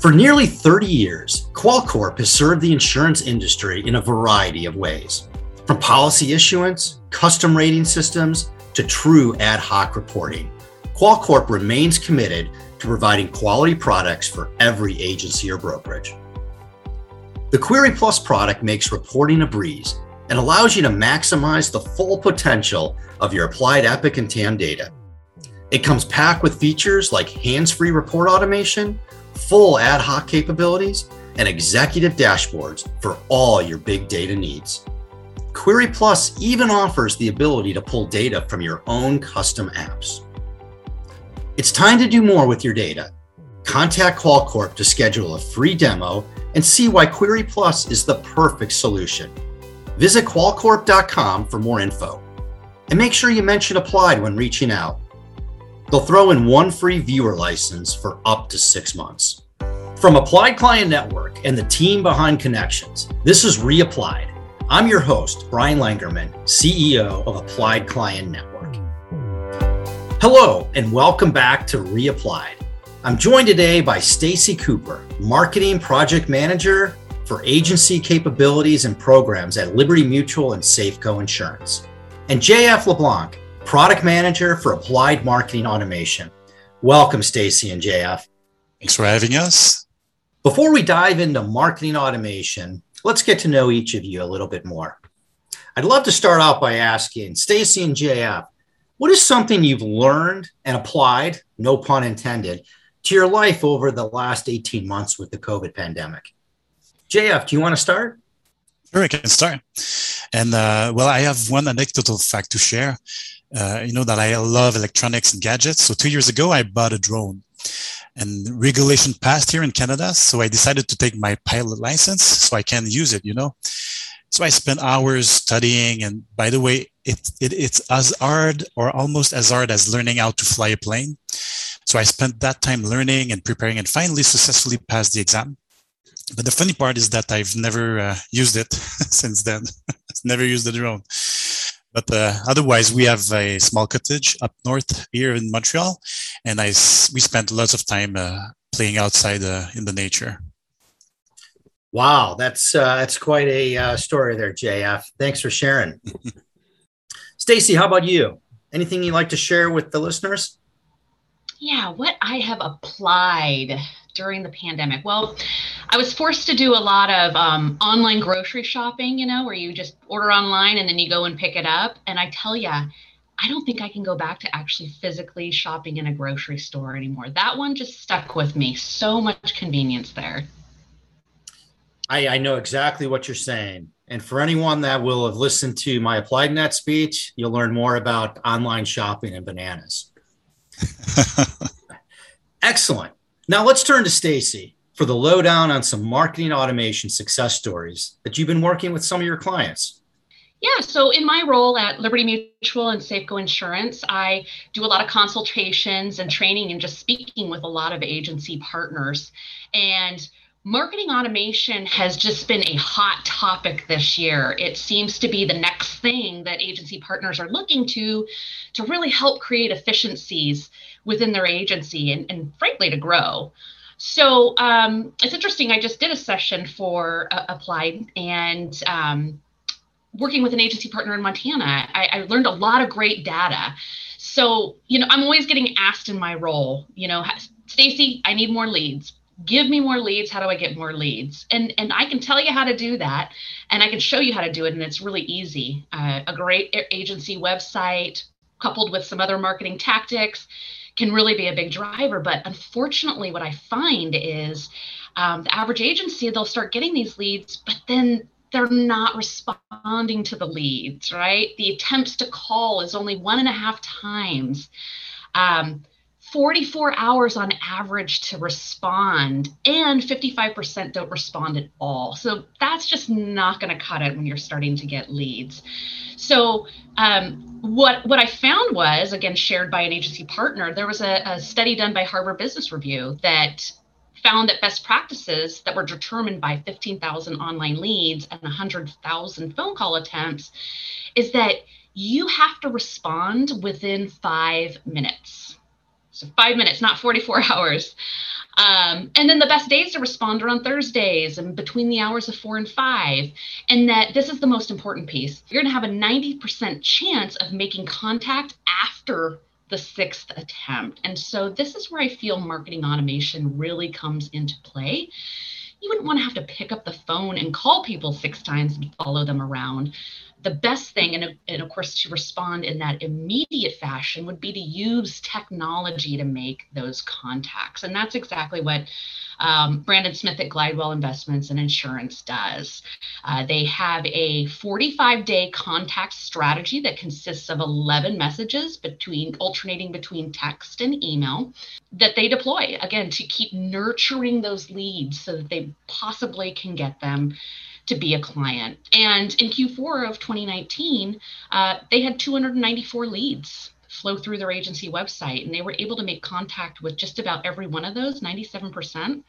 For nearly 30 years, Qualcorp has served the insurance industry in a variety of ways. From policy issuance, custom rating systems, to true ad hoc reporting, Qualcorp remains committed to providing quality products for every agency or brokerage. The Query Plus product makes reporting a breeze and allows you to maximize the full potential of your applied Epic and TAM data. It comes packed with features like hands free report automation, full ad hoc capabilities, and executive dashboards for all your big data needs. Query Plus even offers the ability to pull data from your own custom apps. It's time to do more with your data. Contact Qualcorp to schedule a free demo and see why Query Plus is the perfect solution. Visit qualcorp.com for more info. And make sure you mention applied when reaching out. They'll throw in one free viewer license for up to six months. From Applied Client Network and the team behind Connections, this is Reapplied. I'm your host, Brian Langerman, CEO of Applied Client Network. Hello, and welcome back to Reapplied. I'm joined today by Stacy Cooper, Marketing Project Manager for Agency Capabilities and Programs at Liberty Mutual and Safeco Insurance, and JF LeBlanc, Product Manager for Applied Marketing Automation. Welcome, Stacy and JF. Thanks for having us. Before we dive into marketing automation, let's get to know each of you a little bit more. I'd love to start out by asking Stacy and JF, what is something you've learned and applied, no pun intended, to your life over the last 18 months with the COVID pandemic? JF, do you want to start? Sure, I can start. And uh, well, I have one anecdotal fact to share. Uh, you know that I love electronics and gadgets. So two years ago, I bought a drone and regulation passed here in Canada. So I decided to take my pilot license so I can use it, you know. So I spent hours studying. And by the way, it, it, it's as hard or almost as hard as learning how to fly a plane. So I spent that time learning and preparing and finally successfully passed the exam. But the funny part is that I've never uh, used it since then. never used the drone. But uh, otherwise, we have a small cottage up north here in Montreal, and I we spent lots of time uh, playing outside uh, in the nature. Wow, that's uh, that's quite a uh, story there, JF. Thanks for sharing. Stacy, how about you? Anything you'd like to share with the listeners? Yeah, what I have applied during the pandemic. Well, I was forced to do a lot of um, online grocery shopping, you know, where you just order online and then you go and pick it up. And I tell you, I don't think I can go back to actually physically shopping in a grocery store anymore. That one just stuck with me. So much convenience there. I, I know exactly what you're saying. And for anyone that will have listened to my Applied Net speech, you'll learn more about online shopping and bananas. Excellent. Now let's turn to Stacy for the lowdown on some marketing automation success stories that you've been working with some of your clients. Yeah, so in my role at Liberty Mutual and Safeco Insurance, I do a lot of consultations and training and just speaking with a lot of agency partners. And marketing automation has just been a hot topic this year. It seems to be the next thing that agency partners are looking to to really help create efficiencies within their agency and, and frankly to grow. So um, it's interesting. I just did a session for uh, Applied and um, working with an agency partner in Montana. I, I learned a lot of great data. So, you know, I'm always getting asked in my role, you know, Stacy, I need more leads give me more leads how do i get more leads and and i can tell you how to do that and i can show you how to do it and it's really easy uh, a great agency website coupled with some other marketing tactics can really be a big driver but unfortunately what i find is um, the average agency they'll start getting these leads but then they're not responding to the leads right the attempts to call is only one and a half times um, 44 hours on average to respond, and 55% don't respond at all. So that's just not going to cut it when you're starting to get leads. So um, what what I found was again shared by an agency partner. There was a, a study done by Harvard Business Review that found that best practices that were determined by 15,000 online leads and 100,000 phone call attempts is that you have to respond within five minutes so five minutes, not 44 hours. Um, and then the best days to respond are on Thursdays and between the hours of four and five. And that this is the most important piece. You're going to have a 90% chance of making contact after the sixth attempt. And so this is where I feel marketing automation really comes into play. You wouldn't want to have to pick up the phone and call people six times and follow them around the best thing, and, and of course, to respond in that immediate fashion, would be to use technology to make those contacts. And that's exactly what um, Brandon Smith at Glidewell Investments and Insurance does. Uh, they have a 45 day contact strategy that consists of 11 messages between alternating between text and email that they deploy again to keep nurturing those leads so that they possibly can get them to be a client. And in Q4 of 2019, uh, they had 294 leads flow through their agency website, and they were able to make contact with just about every one of those, 97%,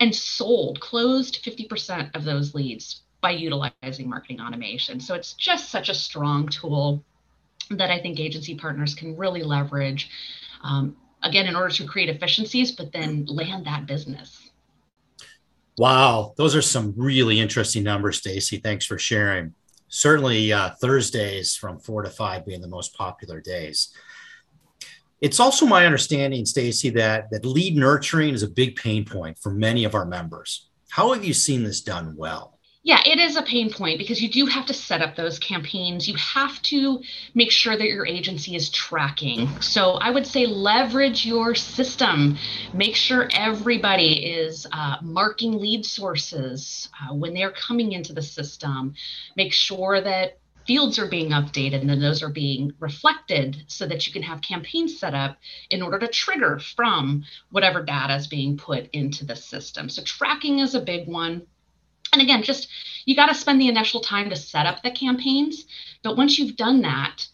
and sold, closed 50% of those leads by utilizing marketing automation. So it's just such a strong tool that I think agency partners can really leverage. Um, again, in order to create efficiencies, but then land that business. Wow, those are some really interesting numbers, Stacy. Thanks for sharing. Certainly, uh, Thursdays from four to five being the most popular days. It's also my understanding, Stacy, that that lead nurturing is a big pain point for many of our members. How have you seen this done well? Yeah, it is a pain point because you do have to set up those campaigns. You have to make sure that your agency is tracking. So I would say leverage your system. Make sure everybody is uh, marking lead sources uh, when they're coming into the system. Make sure that fields are being updated and then those are being reflected so that you can have campaigns set up in order to trigger from whatever data is being put into the system. So tracking is a big one and again, just you got to spend the initial time to set up the campaigns. But once you've done that,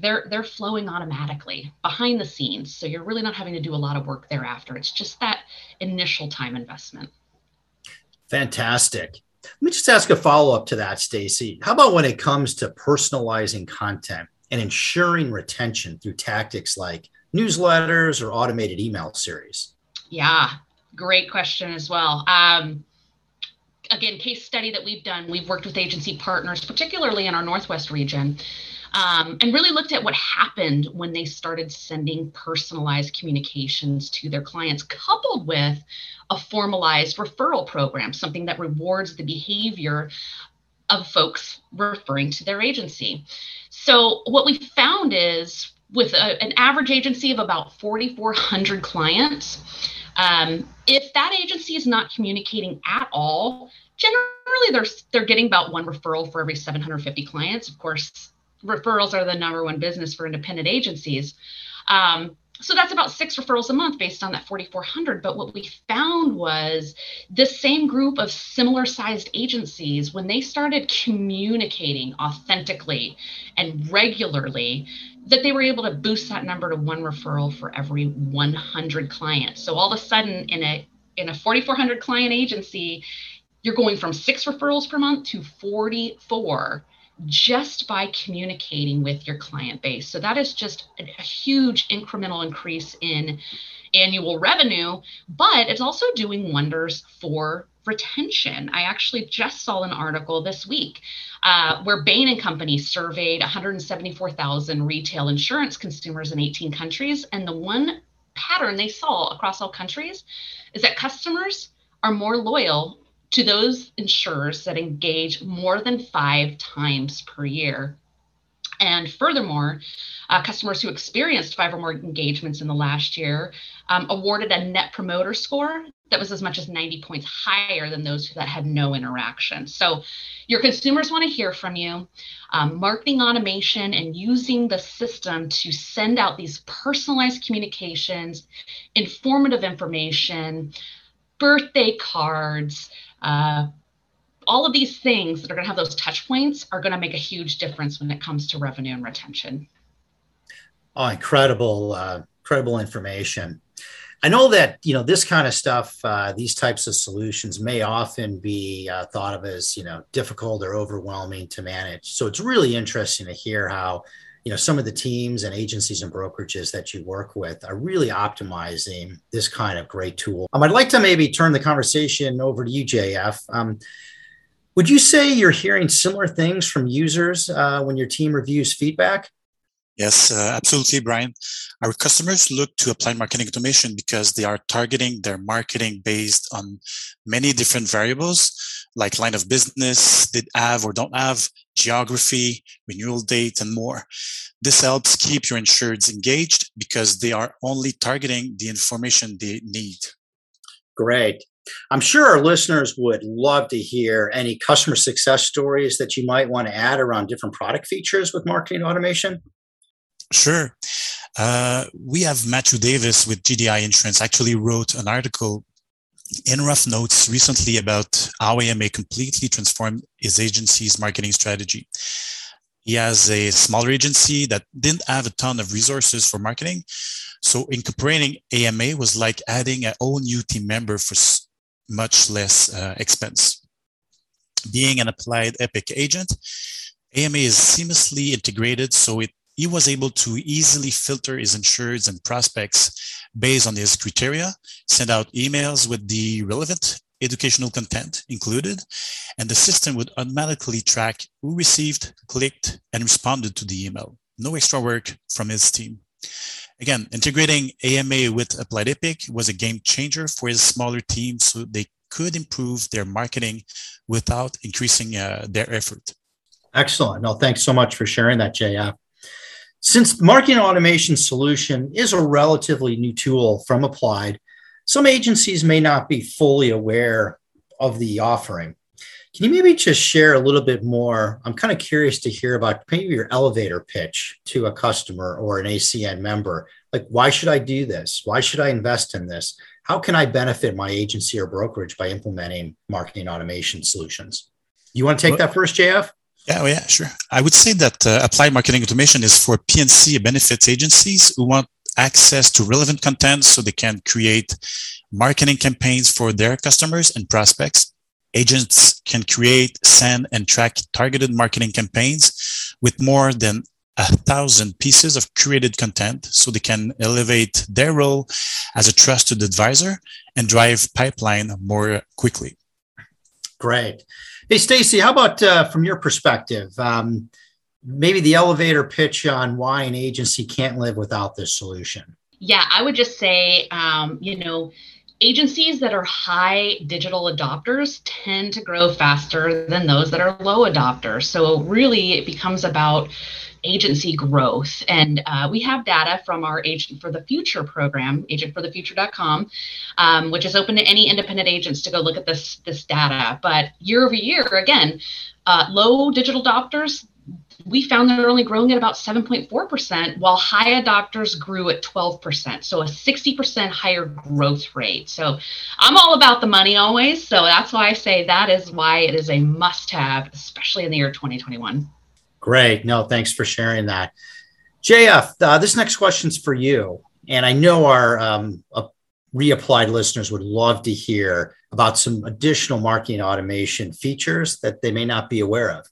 they're they're flowing automatically behind the scenes. So you're really not having to do a lot of work thereafter. It's just that initial time investment. Fantastic. Let me just ask a follow up to that, Stacy. How about when it comes to personalizing content and ensuring retention through tactics like newsletters or automated email series? Yeah, great question as well. Um, again, case study that we've done, we've worked with agency partners, particularly in our Northwest region, um, and really looked at what happened when they started sending personalized communications to their clients, coupled with a formalized referral program, something that rewards the behavior of folks referring to their agency. So, what we found is with a, an average agency of about 4,400 clients, um, if that agency is not communicating at all, generally they're they're getting about one referral for every 750 clients. Of course, referrals are the number one business for independent agencies. Um, so that's about six referrals a month based on that 4400 but what we found was this same group of similar sized agencies when they started communicating authentically and regularly that they were able to boost that number to one referral for every 100 clients. So all of a sudden in a in a 4400 client agency you're going from six referrals per month to 44 just by communicating with your client base. So that is just a, a, huge incremental increase in annual revenue, but it's also doing wonders for retention. I actually just saw an article this week uh, where Bain and Company surveyed 174,000 retail insurance consumers in 18 countries, and the one pattern they saw across all countries is that customers are more loyal to those insurers that engage more than five times per year. And furthermore, uh, customers who experienced five or more engagements in the last year um, awarded a net promoter score that was as much as 90 points higher than those that had no interaction. So, your consumers want to hear from you. Um, marketing automation and using the system to send out these personalized communications, informative information, birthday cards, uh, all of these things that are going to have those touch points are going to make a huge difference when it comes to revenue and retention. Oh, incredible, uh, incredible information. I know that you know this kind of stuff, uh, these types of solutions may often be uh, thought of as you know difficult or overwhelming to manage. So it's really interesting to hear how you know some of the teams and agencies and brokerages that you work with are really optimizing this kind of great tool. Um, I'd like to maybe turn the conversation over to you, JF. Um, would you say you're hearing similar things from users uh, when your team reviews feedback? Yes, uh, absolutely, Brian. Our customers look to Applied Marketing Automation because they are targeting their marketing based on many different variables like line of business, they have or don't have, geography, renewal date, and more. This helps keep your insureds engaged because they are only targeting the information they need. Great. I'm sure our listeners would love to hear any customer success stories that you might want to add around different product features with marketing automation. Sure. Uh, we have Matthew Davis with GDI Insurance actually wrote an article in rough notes recently about how AMA completely transformed his agency's marketing strategy. He has a smaller agency that didn't have a ton of resources for marketing. So incorporating AMA was like adding a whole new team member for much less uh, expense. Being an applied Epic agent, AMA is seamlessly integrated so it he was able to easily filter his insureds and prospects based on his criteria, send out emails with the relevant educational content included, and the system would automatically track who received, clicked, and responded to the email. No extra work from his team. Again, integrating AMA with Applied Epic was a game changer for his smaller team so they could improve their marketing without increasing uh, their effort. Excellent. No, thanks so much for sharing that, JF. Since marketing automation solution is a relatively new tool from Applied, some agencies may not be fully aware of the offering. Can you maybe just share a little bit more? I'm kind of curious to hear about maybe your elevator pitch to a customer or an ACN member. Like, why should I do this? Why should I invest in this? How can I benefit my agency or brokerage by implementing marketing automation solutions? You want to take that first, JF? Yeah, well, yeah, sure. I would say that uh, applied marketing automation is for P&C benefits agencies who want access to relevant content so they can create marketing campaigns for their customers and prospects. Agents can create, send, and track targeted marketing campaigns with more than a thousand pieces of curated content so they can elevate their role as a trusted advisor and drive pipeline more quickly. Great. Hey, Stacy, how about uh, from your perspective? Um, maybe the elevator pitch on why an agency can't live without this solution. Yeah, I would just say, um, you know, agencies that are high digital adopters tend to grow faster than those that are low adopters. So, really, it becomes about agency growth. And uh, we have data from our Agent for the Future program, agentforthefuture.com, um, which is open to any independent agents to go look at this, this data. But year over year, again, uh, low digital adopters, we found they're only growing at about 7.4%, while high adopters grew at 12%. So a 60% higher growth rate. So I'm all about the money always. So that's why I say that is why it is a must have, especially in the year 2021. Great. No, thanks for sharing that. JF, uh, this next question's for you. And I know our um, uh, reapplied listeners would love to hear about some additional marketing automation features that they may not be aware of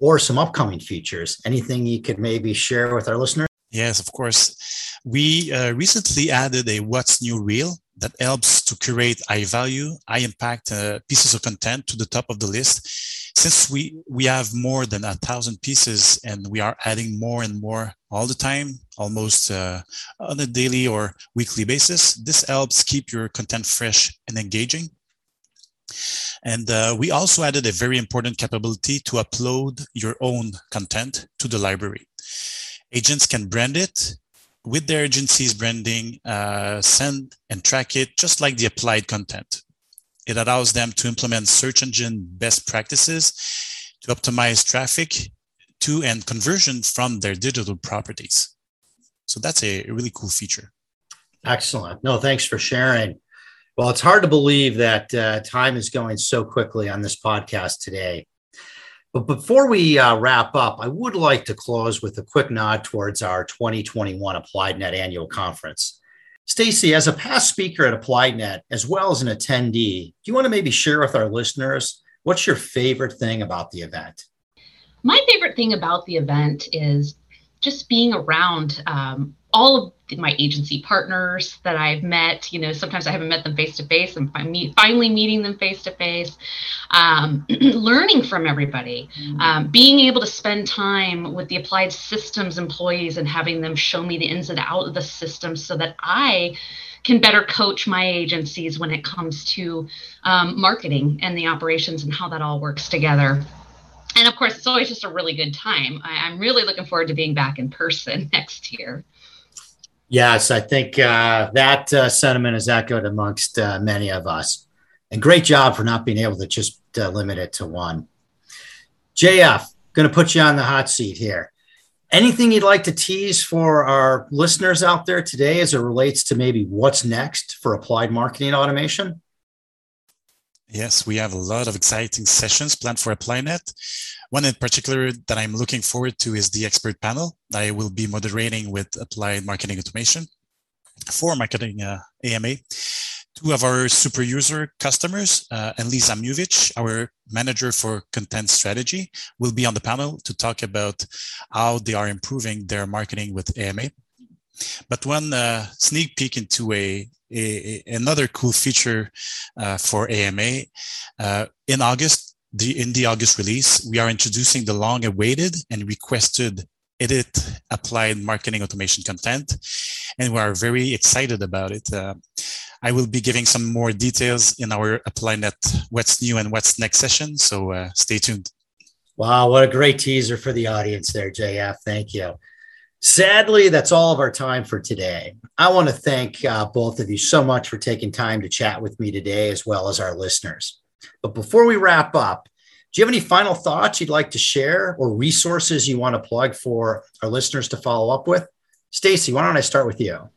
or some upcoming features. Anything you could maybe share with our listeners? Yes, of course. We uh, recently added a What's New Reel that helps to create high value, high impact uh, pieces of content to the top of the list since we we have more than a thousand pieces and we are adding more and more all the time almost uh, on a daily or weekly basis this helps keep your content fresh and engaging and uh, we also added a very important capability to upload your own content to the library agents can brand it with their agency's branding uh, send and track it just like the applied content it allows them to implement search engine best practices to optimize traffic to and conversion from their digital properties. So that's a really cool feature. Excellent. No, thanks for sharing. Well, it's hard to believe that uh, time is going so quickly on this podcast today. But before we uh, wrap up, I would like to close with a quick nod towards our 2021 Applied Net Annual Conference. Stacy, as a past speaker at AppliedNet, as well as an attendee, do you want to maybe share with our listeners what's your favorite thing about the event? My favorite thing about the event is just being around um, all of my agency partners that I've met. You know, sometimes I haven't met them face to face, and finally meeting them face to face, learning from everybody, mm-hmm. um, being able to spend time with the applied systems employees and having them show me the ins and outs of the system so that I can better coach my agencies when it comes to um, marketing and the operations and how that all works together and of course, it's always just a really good time. I, am really looking forward to being back in person next year. Yes, I think uh, that uh, sentiment is echoed amongst uh, many of us. And great job for not being able to just uh, limit it to one. JF, going to put you on the hot seat here. Anything you'd like to tease for our listeners out there today as it relates to maybe what's next for applied marketing automation? Yes, we have a lot of exciting sessions planned for AppliedNet. One in particular that I'm looking forward to is the expert panel I will be moderating with Applied Marketing Automation for Marketing uh, AMA. Two of our super user customers, uh, and Lisa Muvich, our manager for content strategy, will be on the panel to talk about how they are improving their marketing with AMA. But one uh, sneak peek into a, a, another cool feature uh, for AMA uh, in August, the in the August release, we are introducing the long-awaited and requested edit applied marketing automation content, and we are very excited about it. Uh, I will be giving some more details in our AppliedNet What's New and What's Next session, so uh, stay tuned. Wow, what a great teaser for the audience there, JF. Thank you. Sadly, that's all of our time for today. I want to thank uh, both of you so much for taking time to chat with me today, as well as our listeners. But before we wrap up, do you have any final thoughts you'd like to share or resources you want to plug for our listeners to follow up with? Stacy, why don't I start with you?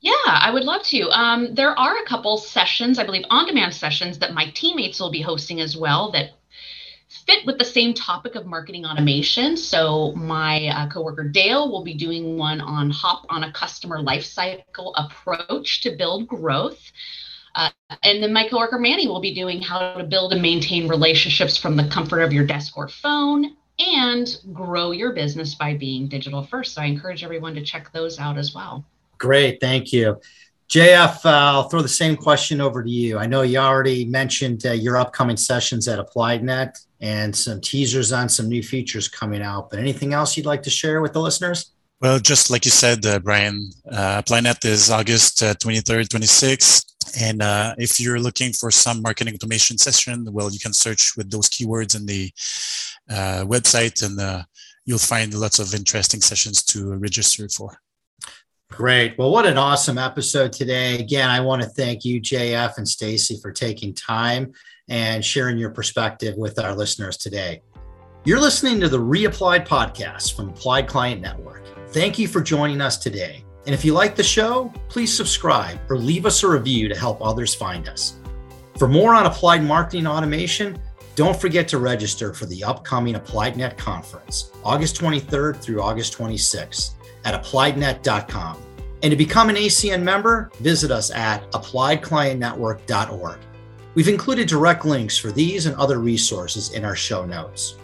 Yeah, I would love to. Um, there are a couple sessions, I believe, on demand sessions that my teammates will be hosting as well that fit with the same topic of marketing automation. So my uh, coworker Dale will be doing one on hop on a customer lifecycle approach to build growth. Uh, and then my coworker Manny will be doing how to build and maintain relationships from the comfort of your desk or phone and grow your business by being digital first. So I encourage everyone to check those out as well. Great, thank you. JF, uh, I'll throw the same question over to you. I know you already mentioned uh, your upcoming sessions at AppliedNet and some teasers on some new features coming out, but anything else you'd like to share with the listeners? Well, just like you said, uh, Brian, uh, AppliedNet is August uh, 23rd, 26th. And uh, if you're looking for some marketing automation session, well, you can search with those keywords in the uh, website and uh, you'll find lots of interesting sessions to register for. Great. Well, what an awesome episode today. Again, I want to thank you, JF and Stacy, for taking time and sharing your perspective with our listeners today. You're listening to the Reapplied podcast from Applied Client Network. Thank you for joining us today. And if you like the show, please subscribe or leave us a review to help others find us. For more on applied marketing automation, don't forget to register for the upcoming AppliedNet conference, August 23rd through August 26th at appliednet.com. And to become an ACN member, visit us at appliedclientnetwork.org. We've included direct links for these and other resources in our show notes.